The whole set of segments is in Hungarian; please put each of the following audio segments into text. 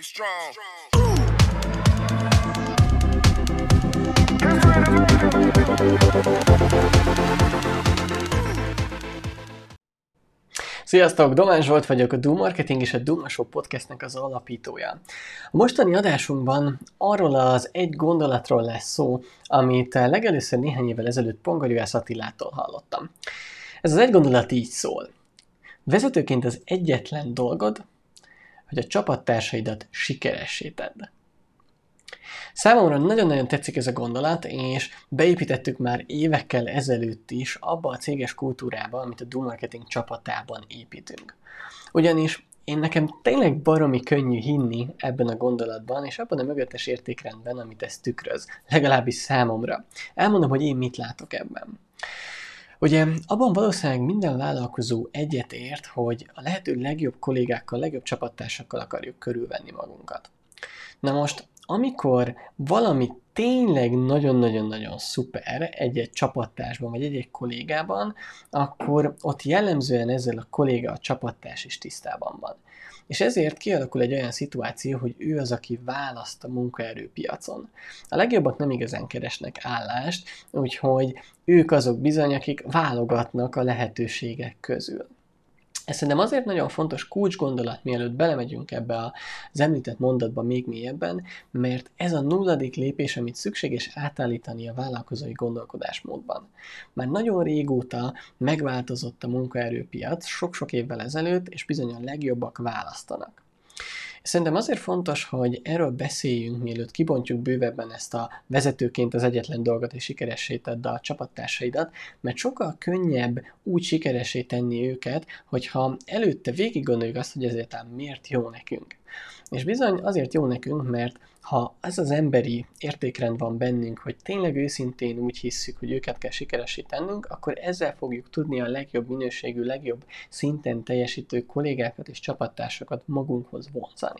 Be strong. Sziasztok, Domán Zsolt vagyok, a Doom Marketing és a Doom Show podcastnek az alapítója. A mostani adásunkban arról az egy gondolatról lesz szó, amit legelőször néhány évvel ezelőtt Pongorjuhász Attilától hallottam. Ez az egy gondolat így szól. Vezetőként az egyetlen dolgod, hogy a csapattársaidat sikeressé tedd. Számomra nagyon-nagyon tetszik ez a gondolat, és beépítettük már évekkel ezelőtt is abba a céges kultúrába, amit a Do Marketing csapatában építünk. Ugyanis én nekem tényleg baromi könnyű hinni ebben a gondolatban, és abban a mögöttes értékrendben, amit ez tükröz, legalábbis számomra. Elmondom, hogy én mit látok ebben. Ugye abban valószínűleg minden vállalkozó egyetért, hogy a lehető legjobb kollégákkal, legjobb csapattársakkal akarjuk körülvenni magunkat. Na most amikor valami tényleg nagyon-nagyon-nagyon szuper egy-egy csapattársban, vagy egy-egy kollégában, akkor ott jellemzően ezzel a kolléga, a csapattárs is tisztában van. És ezért kialakul egy olyan szituáció, hogy ő az, aki választ a munkaerőpiacon. A legjobbak nem igazán keresnek állást, úgyhogy ők azok bizony, akik válogatnak a lehetőségek közül. Ez szerintem azért nagyon fontos kulcs gondolat, mielőtt belemegyünk ebbe az említett mondatba még mélyebben, mert ez a nulladik lépés, amit szükséges átállítani a vállalkozói gondolkodásmódban. Már nagyon régóta megváltozott a munkaerőpiac, sok-sok évvel ezelőtt, és bizony a legjobbak választanak. Szerintem azért fontos, hogy erről beszéljünk, mielőtt kibontjuk bővebben ezt a vezetőként az egyetlen dolgot és sikeressé tedd a csapattársaidat, mert sokkal könnyebb úgy sikeressé tenni őket, hogyha előtte végig gondoljuk azt, hogy ezért miért jó nekünk. És bizony azért jó nekünk, mert ha ez az emberi értékrend van bennünk, hogy tényleg őszintén úgy hisszük, hogy őket kell sikeresé tennünk, akkor ezzel fogjuk tudni a legjobb minőségű, legjobb szinten teljesítő kollégákat és csapattársakat magunkhoz vonzani.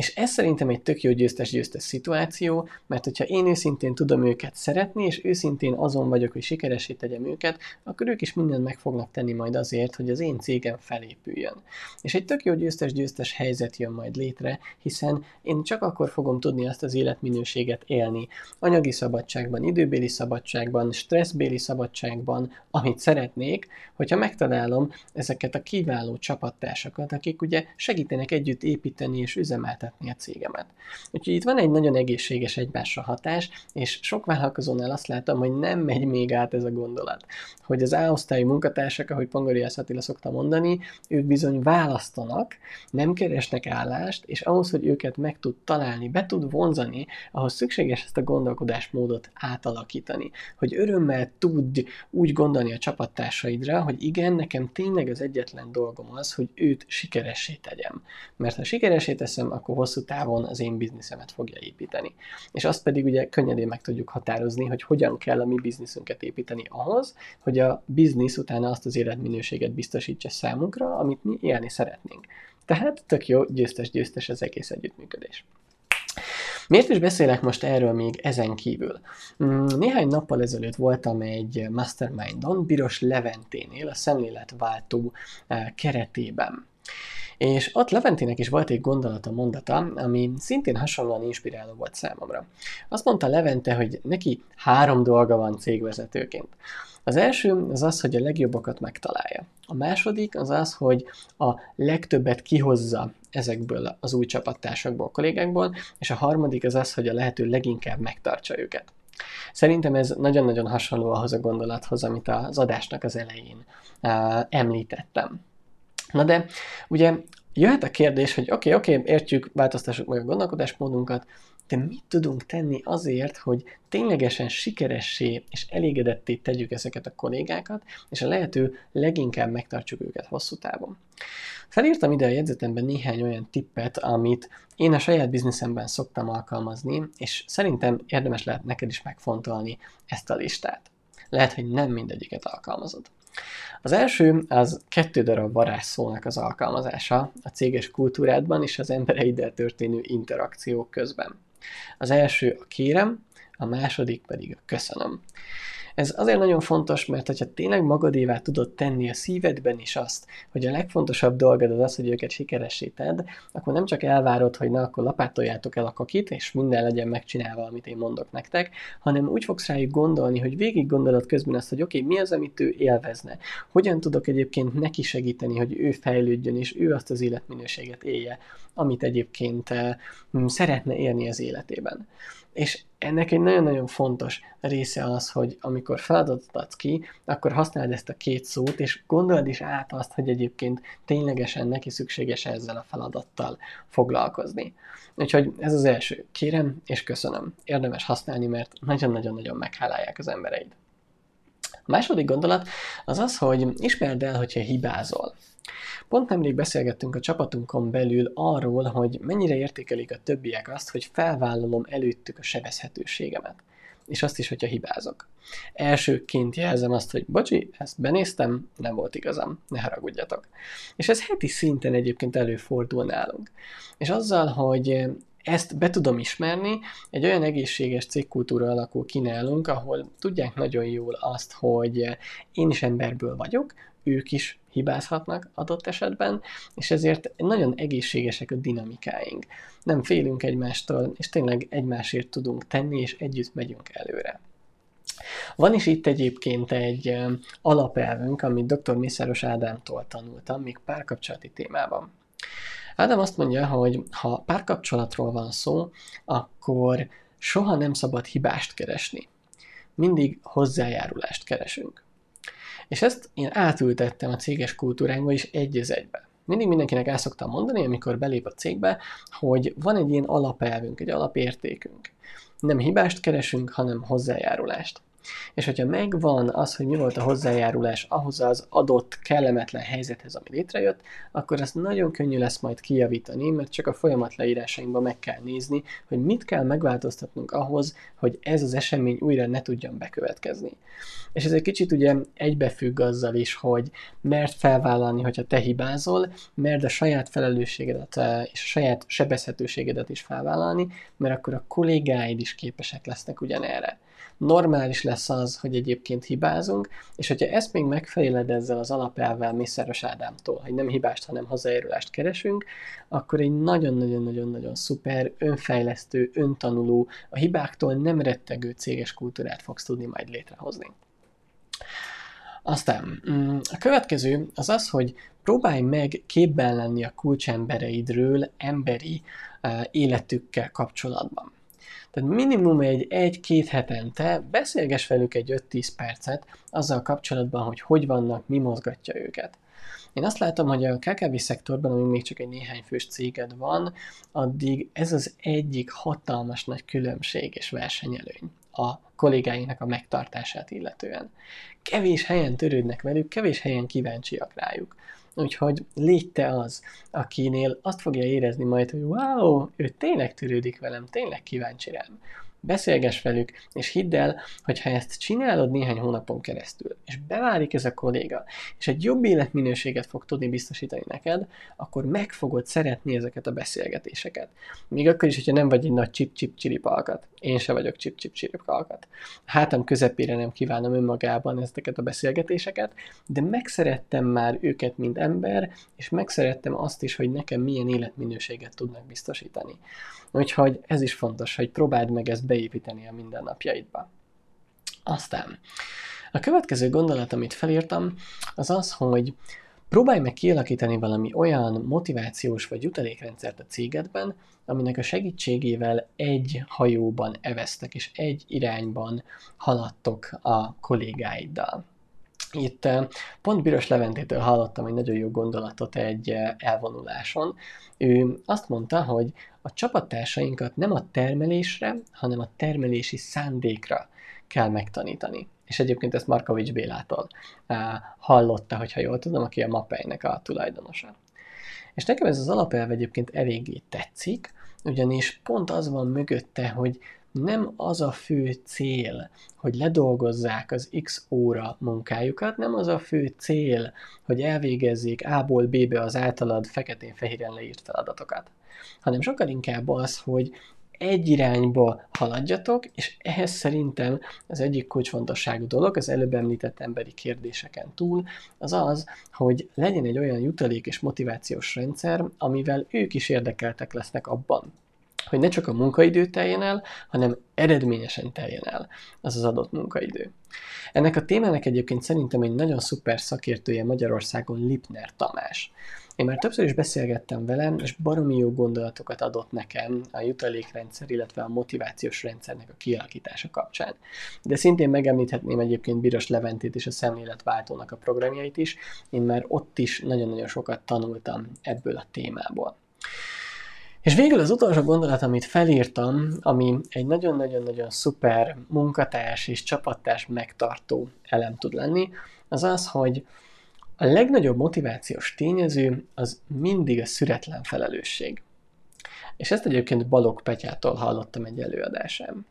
És ez szerintem egy tök jó győztes-győztes szituáció, mert hogyha én őszintén tudom őket szeretni, és őszintén azon vagyok, hogy sikeresé tegyem őket, akkor ők is mindent meg fognak tenni majd azért, hogy az én cégem felépüljön. És egy tök jó győztes-győztes helyzet jön majd létre, hiszen én csak akkor fogom tudni azt az életminőséget élni. Anyagi szabadságban, időbéli szabadságban, stresszbéli szabadságban, amit szeretnék, hogyha megtalálom ezeket a kiváló csapattársakat, akik ugye segítenek együtt építeni és üzemeltetni üzemeltetni a cégemet. Úgyhogy itt van egy nagyon egészséges egymásra hatás, és sok vállalkozónál azt látom, hogy nem megy még át ez a gondolat, hogy az A-osztályú munkatársak, ahogy Pangariász Attila szokta mondani, ők bizony választanak, nem keresnek állást, és ahhoz, hogy őket meg tud találni, be tud vonzani, ahhoz szükséges ezt a gondolkodásmódot átalakítani, hogy örömmel tud úgy gondolni a csapattársaidra, hogy igen, nekem tényleg az egyetlen dolgom az, hogy őt sikeressé tegyem. Mert ha sikeresé teszem, akkor akkor hosszú távon az én bizniszemet fogja építeni. És azt pedig ugye könnyedén meg tudjuk határozni, hogy hogyan kell a mi bizniszünket építeni ahhoz, hogy a biznisz utána azt az életminőséget biztosítsa számunkra, amit mi élni szeretnénk. Tehát tök jó, győztes-győztes az egész együttműködés. Miért is beszélek most erről még ezen kívül? Mm, néhány nappal ezelőtt voltam egy mastermindon, Biros Leventénél, a szemléletváltó eh, keretében. És ott Leventének is volt egy gondolata, mondata, ami szintén hasonlóan inspiráló volt számomra. Azt mondta Levente, hogy neki három dolga van cégvezetőként. Az első az az, hogy a legjobbakat megtalálja. A második az az, hogy a legtöbbet kihozza ezekből az új csapattársakból, kollégákból, és a harmadik az az, hogy a lehető leginkább megtartsa őket. Szerintem ez nagyon-nagyon hasonló ahhoz a gondolathoz, amit az adásnak az elején uh, említettem. Na de ugye jöhet a kérdés, hogy oké, okay, oké, okay, értjük, változtassuk meg a gondolkodásmódunkat, de mit tudunk tenni azért, hogy ténylegesen sikeressé és elégedetté tegyük ezeket a kollégákat, és a lehető leginkább megtartsuk őket hosszú távon. Felírtam ide a jegyzetemben néhány olyan tippet, amit én a saját bizniszemben szoktam alkalmazni, és szerintem érdemes lehet neked is megfontolni ezt a listát. Lehet, hogy nem mindegyiket alkalmazod. Az első az kettő darab varázsszónak az alkalmazása a céges kultúrádban és az embereiddel történő interakciók közben. Az első a kérem, a második pedig a köszönöm. Ez azért nagyon fontos, mert ha tényleg magadévá tudod tenni a szívedben is azt, hogy a legfontosabb dolgod az az, hogy őket sikeresíted, akkor nem csak elvárod, hogy na, akkor lapátoljátok el a kakit, és minden legyen megcsinálva, amit én mondok nektek, hanem úgy fogsz rájuk gondolni, hogy végig gondolod közben azt, hogy oké, okay, mi az, amit ő élvezne, hogyan tudok egyébként neki segíteni, hogy ő fejlődjön, és ő azt az életminőséget élje, amit egyébként eh, szeretne élni az életében. És ennek egy nagyon-nagyon fontos része az, hogy amikor feladatot adsz ki, akkor használd ezt a két szót, és gondold is át azt, hogy egyébként ténylegesen neki szükséges ezzel a feladattal foglalkozni. Úgyhogy ez az első. Kérem és köszönöm. Érdemes használni, mert nagyon-nagyon-nagyon meghálálják az embereid. Második gondolat az az, hogy ismerd el, hogyha hibázol. Pont nemrég beszélgettünk a csapatunkon belül arról, hogy mennyire értékelik a többiek azt, hogy felvállalom előttük a sebezhetőségemet. És azt is, hogyha hibázok. Elsőként jelzem azt, hogy bocsi, ezt benéztem, nem volt igazam, ne haragudjatok. És ez heti szinten egyébként előfordul nálunk. És azzal, hogy ezt be tudom ismerni, egy olyan egészséges cégkultúra alakul ki nálunk, ahol tudják nagyon jól azt, hogy én is emberből vagyok, ők is hibázhatnak adott esetben, és ezért nagyon egészségesek a dinamikáink. Nem félünk egymástól, és tényleg egymásért tudunk tenni, és együtt megyünk előre. Van is itt egyébként egy alapelvünk, amit dr. Mészáros Ádámtól tanultam, még párkapcsolati témában. Ádám azt mondja, hogy ha párkapcsolatról van szó, akkor soha nem szabad hibást keresni. Mindig hozzájárulást keresünk. És ezt én átültettem a céges kultúránkba is egy az egybe. Mindig mindenkinek el szoktam mondani, amikor belép a cégbe, hogy van egy ilyen alapelvünk, egy alapértékünk. Nem hibást keresünk, hanem hozzájárulást. És hogyha megvan az, hogy mi volt a hozzájárulás ahhoz az adott kellemetlen helyzethez, ami létrejött, akkor ezt nagyon könnyű lesz majd kijavítani, mert csak a folyamat leírásainkban meg kell nézni, hogy mit kell megváltoztatnunk ahhoz, hogy ez az esemény újra ne tudjon bekövetkezni. És ez egy kicsit ugye egybefügg azzal is, hogy mert felvállalni, hogyha te hibázol, mert a saját felelősségedet eh, és a saját sebezhetőségedet is felvállalni, mert akkor a kollégáid is képesek lesznek ugyanerre normális lesz az, hogy egyébként hibázunk, és hogyha ezt még megfejled ezzel az alapelvel Mészáros Ádámtól, hogy nem hibást, hanem hozzájárulást keresünk, akkor egy nagyon-nagyon-nagyon-nagyon szuper, önfejlesztő, öntanuló, a hibáktól nem rettegő céges kultúrát fogsz tudni majd létrehozni. Aztán mm, a következő az az, hogy próbálj meg képben lenni a kulcsembereidről emberi uh, életükkel kapcsolatban. Tehát minimum egy egy-két hetente beszélges velük egy 5-10 percet azzal kapcsolatban, hogy hogy vannak, mi mozgatja őket. Én azt látom, hogy a KKV szektorban, ami még csak egy néhány fős céged van, addig ez az egyik hatalmas nagy különbség és versenyelőny a kollégáinak a megtartását illetően. Kevés helyen törődnek velük, kevés helyen kíváncsiak rájuk. Úgyhogy légy te az, akinél azt fogja érezni majd, hogy wow, ő tényleg törődik velem, tényleg kíváncsi rám beszélges velük, és hidd el, hogy ha ezt csinálod néhány hónapon keresztül, és beválik ez a kolléga, és egy jobb életminőséget fog tudni biztosítani neked, akkor meg fogod szeretni ezeket a beszélgetéseket. Még akkor is, hogyha nem vagy egy nagy csip-csip csiripalkat. Én se vagyok csip-csip csiripalkat. Hátam közepére nem kívánom önmagában ezeket a beszélgetéseket, de megszerettem már őket, mint ember, és megszerettem azt is, hogy nekem milyen életminőséget tudnak biztosítani. Úgyhogy ez is fontos, hogy próbáld meg ezt beépíteni a mindennapjaidba. Aztán a következő gondolat, amit felírtam, az az, hogy próbálj meg kialakítani valami olyan motivációs vagy jutalékrendszert a cégedben, aminek a segítségével egy hajóban eveztek, és egy irányban haladtok a kollégáiddal. Itt eh, pont Biros Leventétől hallottam egy nagyon jó gondolatot egy eh, elvonuláson. Ő azt mondta, hogy a csapattársainkat nem a termelésre, hanem a termelési szándékra kell megtanítani. És egyébként ezt Markovics Bélától uh, hallotta, hogyha jól tudom, aki a Mapeinek a tulajdonosa. És nekem ez az alapelv egyébként eléggé tetszik, ugyanis pont az van mögötte, hogy nem az a fő cél, hogy ledolgozzák az x óra munkájukat, nem az a fő cél, hogy elvégezzék A-ból B-be az általad feketén-fehéren leírt feladatokat, hanem sokkal inkább az, hogy egy irányba haladjatok, és ehhez szerintem az egyik kulcsfontosságú dolog, az előbb említett emberi kérdéseken túl, az az, hogy legyen egy olyan jutalék és motivációs rendszer, amivel ők is érdekeltek lesznek abban, hogy ne csak a munkaidő teljen el, hanem eredményesen teljen el az az adott munkaidő. Ennek a témának egyébként szerintem egy nagyon szuper szakértője Magyarországon Lipner Tamás. Én már többször is beszélgettem velem, és baromi jó gondolatokat adott nekem a jutalékrendszer, illetve a motivációs rendszernek a kialakítása kapcsán. De szintén megemlíthetném egyébként Biros Leventét és a szemléletváltónak a programjait is. Én már ott is nagyon-nagyon sokat tanultam ebből a témából. És végül az utolsó gondolat, amit felírtam, ami egy nagyon-nagyon-nagyon szuper munkatárs és csapattárs megtartó elem tud lenni, az az, hogy a legnagyobb motivációs tényező az mindig a szüretlen felelősség. És ezt egyébként Balog Petyától hallottam egy előadásán.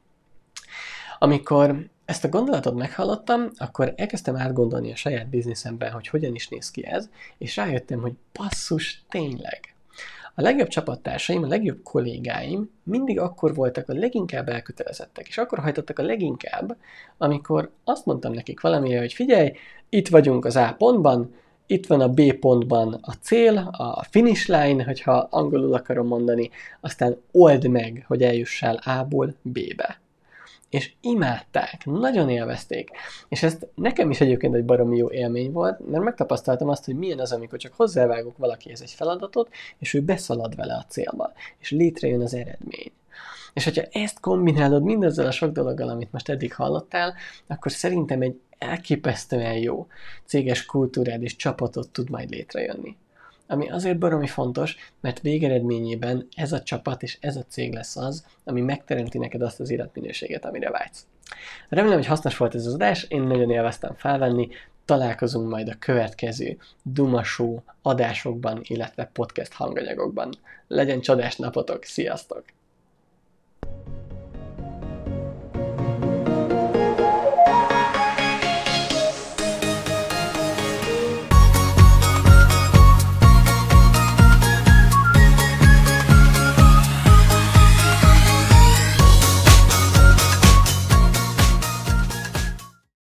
Amikor ezt a gondolatot meghallottam, akkor elkezdtem átgondolni a saját bizniszemben, hogy hogyan is néz ki ez, és rájöttem, hogy basszus, tényleg. A legjobb csapattársaim, a legjobb kollégáim mindig akkor voltak a leginkább elkötelezettek, és akkor hajtottak a leginkább, amikor azt mondtam nekik valamire, hogy figyelj, itt vagyunk az A pontban, itt van a B pontban a cél, a finish line, hogyha angolul akarom mondani, aztán old meg, hogy eljussál A-ból B-be és imádták, nagyon élvezték. És ez nekem is egyébként egy baromi jó élmény volt, mert megtapasztaltam azt, hogy milyen az, amikor csak hozzávágok valakihez egy feladatot, és ő beszalad vele a célba, és létrejön az eredmény. És hogyha ezt kombinálod mindezzel a sok dologgal, amit most eddig hallottál, akkor szerintem egy elképesztően jó céges kultúrád és csapatot tud majd létrejönni ami azért baromi fontos, mert végeredményében ez a csapat és ez a cég lesz az, ami megteremti neked azt az életminőséget, amire vágysz. Remélem, hogy hasznos volt ez az adás, én nagyon élveztem felvenni, találkozunk majd a következő Dumasó adásokban, illetve podcast hanganyagokban. Legyen csodás napotok, sziasztok!